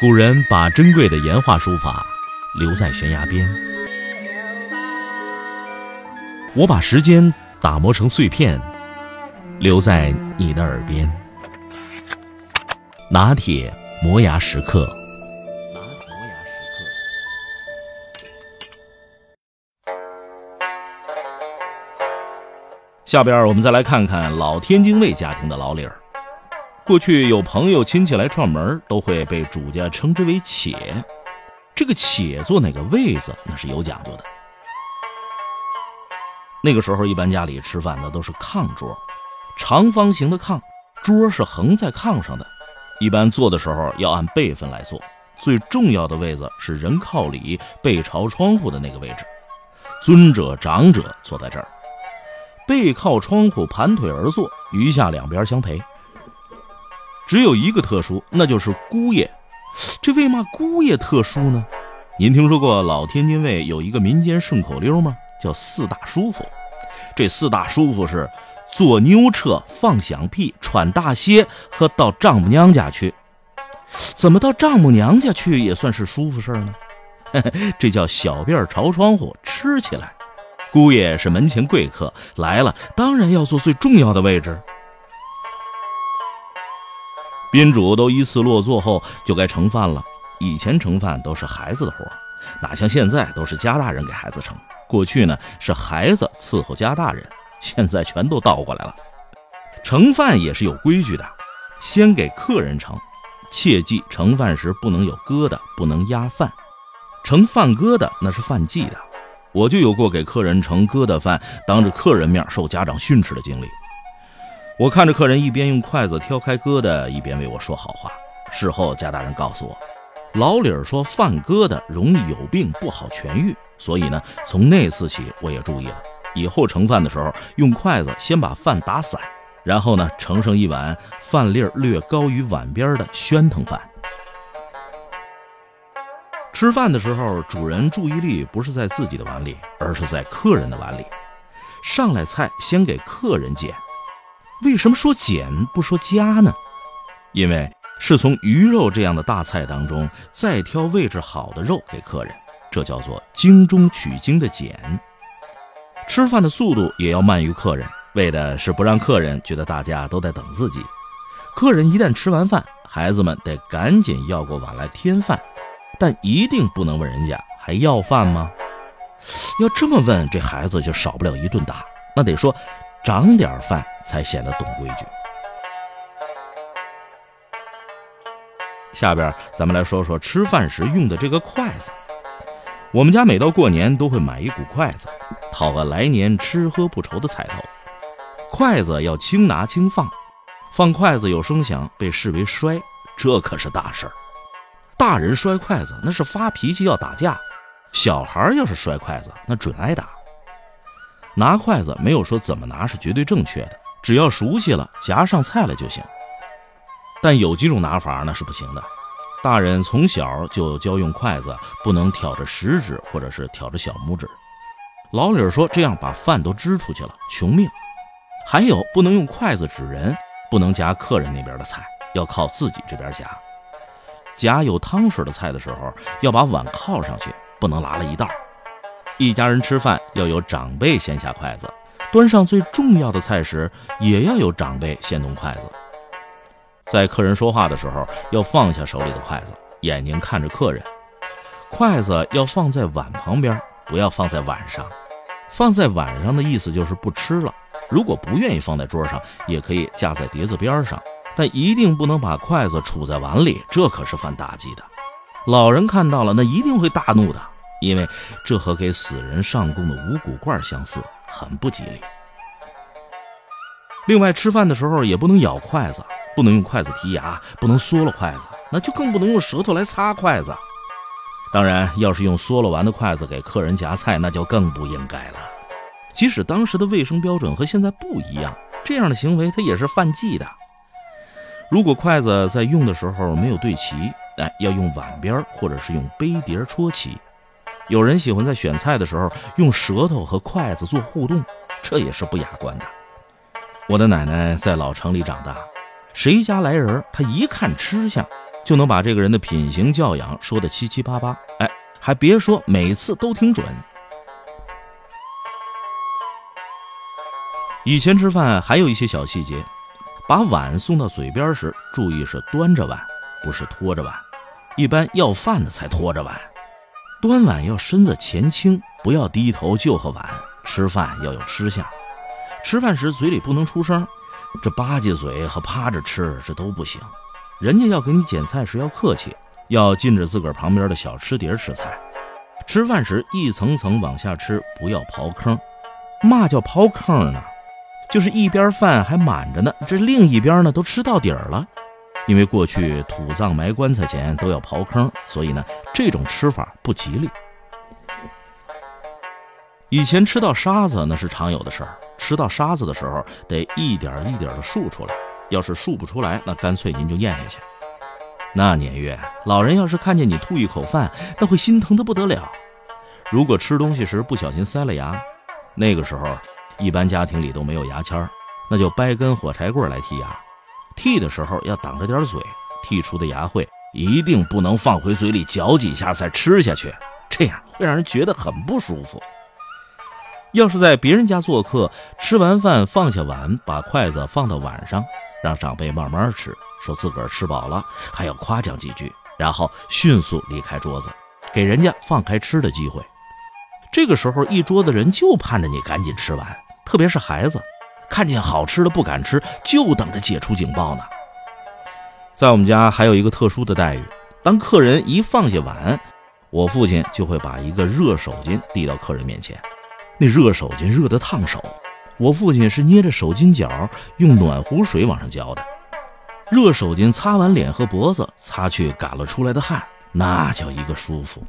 古人把珍贵的岩画书法留在悬崖边，我把时间打磨成碎片，留在你的耳边。拿铁磨牙时刻。下边我们再来看看老天津卫家庭的老理儿。过去有朋友亲戚来串门，都会被主家称之为“且”。这个“且”坐哪个位子，那是有讲究的。那个时候，一般家里吃饭的都是炕桌，长方形的炕，桌是横在炕上的。一般坐的时候要按辈分来坐，最重要的位子是人靠里、背朝窗户的那个位置，尊者长者坐在这儿，背靠窗户，盘腿而坐，余下两边相陪。只有一个特殊，那就是姑爷。这为嘛姑爷特殊呢？您听说过老天津卫有一个民间顺口溜吗？叫四大叔父。这四大叔父是坐牛车、放响屁、穿大鞋和到丈母娘家去。怎么到丈母娘家去也算是舒服事儿呢？这叫小便朝窗户吃起来。姑爷是门前贵客来了，当然要坐最重要的位置。宾主都依次落座后，就该盛饭了。以前盛饭都是孩子的活哪像现在都是家大人给孩子盛。过去呢是孩子伺候家大人，现在全都倒过来了。盛饭也是有规矩的，先给客人盛，切记盛饭时不能有疙瘩，不能压饭。盛饭疙瘩那是犯忌的。我就有过给客人盛疙瘩饭，当着客人面受家长训斥的经历。我看着客人一边用筷子挑开疙瘩，一边为我说好话。事后贾大人告诉我，老李儿说饭疙瘩容易有病，不好痊愈。所以呢，从那次起我也注意了，以后盛饭的时候用筷子先把饭打散，然后呢盛上一碗饭粒儿略高于碗边的宣腾饭。吃饭的时候，主人注意力不是在自己的碗里，而是在客人的碗里。上来菜先给客人捡。为什么说减不说加呢？因为是从鱼肉这样的大菜当中再挑位置好的肉给客人，这叫做精中取精的减。吃饭的速度也要慢于客人，为的是不让客人觉得大家都在等自己。客人一旦吃完饭，孩子们得赶紧要过碗来添饭，但一定不能问人家还要饭吗？要这么问，这孩子就少不了一顿打。那得说。长点饭才显得懂规矩。下边咱们来说说吃饭时用的这个筷子。我们家每到过年都会买一股筷子，讨个来年吃喝不愁的彩头。筷子要轻拿轻放，放筷子有声响被视为摔，这可是大事儿。大人摔筷子那是发脾气要打架，小孩要是摔筷子那准挨打。拿筷子没有说怎么拿是绝对正确的，只要熟悉了夹上菜了就行。但有几种拿法那是不行的。大人从小就教用筷子不能挑着食指或者是挑着小拇指。老李说这样把饭都支出去了，穷命。还有不能用筷子指人，不能夹客人那边的菜，要靠自己这边夹。夹有汤水的菜的时候，要把碗靠上去，不能拉了一道。一家人吃饭要有长辈先下筷子，端上最重要的菜时，也要有长辈先动筷子。在客人说话的时候，要放下手里的筷子，眼睛看着客人。筷子要放在碗旁边，不要放在碗上。放在碗上的意思就是不吃了。如果不愿意放在桌上，也可以架在碟子边上，但一定不能把筷子杵在碗里，这可是犯大忌的。老人看到了，那一定会大怒的。因为这和给死人上供的五谷罐相似，很不吉利。另外，吃饭的时候也不能咬筷子，不能用筷子剔牙，不能嗦了筷子，那就更不能用舌头来擦筷子。当然，要是用嗦了完的筷子给客人夹菜，那就更不应该了。即使当时的卫生标准和现在不一样，这样的行为它也是犯忌的。如果筷子在用的时候没有对齐，哎，要用碗边或者是用杯碟戳齐。有人喜欢在选菜的时候用舌头和筷子做互动，这也是不雅观的。我的奶奶在老城里长大，谁家来人，她一看吃相，就能把这个人的品行教养说得七七八八。哎，还别说，每次都挺准。以前吃饭还有一些小细节，把碗送到嘴边时，注意是端着碗，不是拖着碗。一般要饭的才拖着碗，端碗要身子前倾，不要低头就和碗。吃饭要有吃相，吃饭时嘴里不能出声，这吧唧嘴和趴着吃这都不行。人家要给你捡菜时要客气，要禁止自个儿旁边的小吃碟吃菜。吃饭时一层层往下吃，不要刨坑。嘛叫刨坑呢？就是一边饭还满着呢，这另一边呢都吃到底儿了。因为过去土葬埋棺材前都要刨坑，所以呢这种吃法不吉利。以前吃到沙子那是常有的事儿，吃到沙子的时候得一点一点的漱出来，要是漱不出来，那干脆您就咽下去。那年月，老人要是看见你吐一口饭，那会心疼的不得了。如果吃东西时不小心塞了牙，那个时候一般家庭里都没有牙签那就掰根火柴棍来剔牙。剔的时候要挡着点嘴，剔出的牙会一定不能放回嘴里嚼几下再吃下去，这样会让人觉得很不舒服。要是在别人家做客，吃完饭放下碗，把筷子放到碗上，让长辈慢慢吃，说自个儿吃饱了，还要夸奖几句，然后迅速离开桌子，给人家放开吃的机会。这个时候，一桌子人就盼着你赶紧吃完，特别是孩子。看见好吃的不敢吃，就等着解除警报呢。在我们家还有一个特殊的待遇，当客人一放下碗，我父亲就会把一个热手巾递到客人面前。那热手巾热得烫手，我父亲是捏着手巾角，用暖壶水往上浇的。热手巾擦完脸和脖子，擦去赶了出来的汗，那叫一个舒服。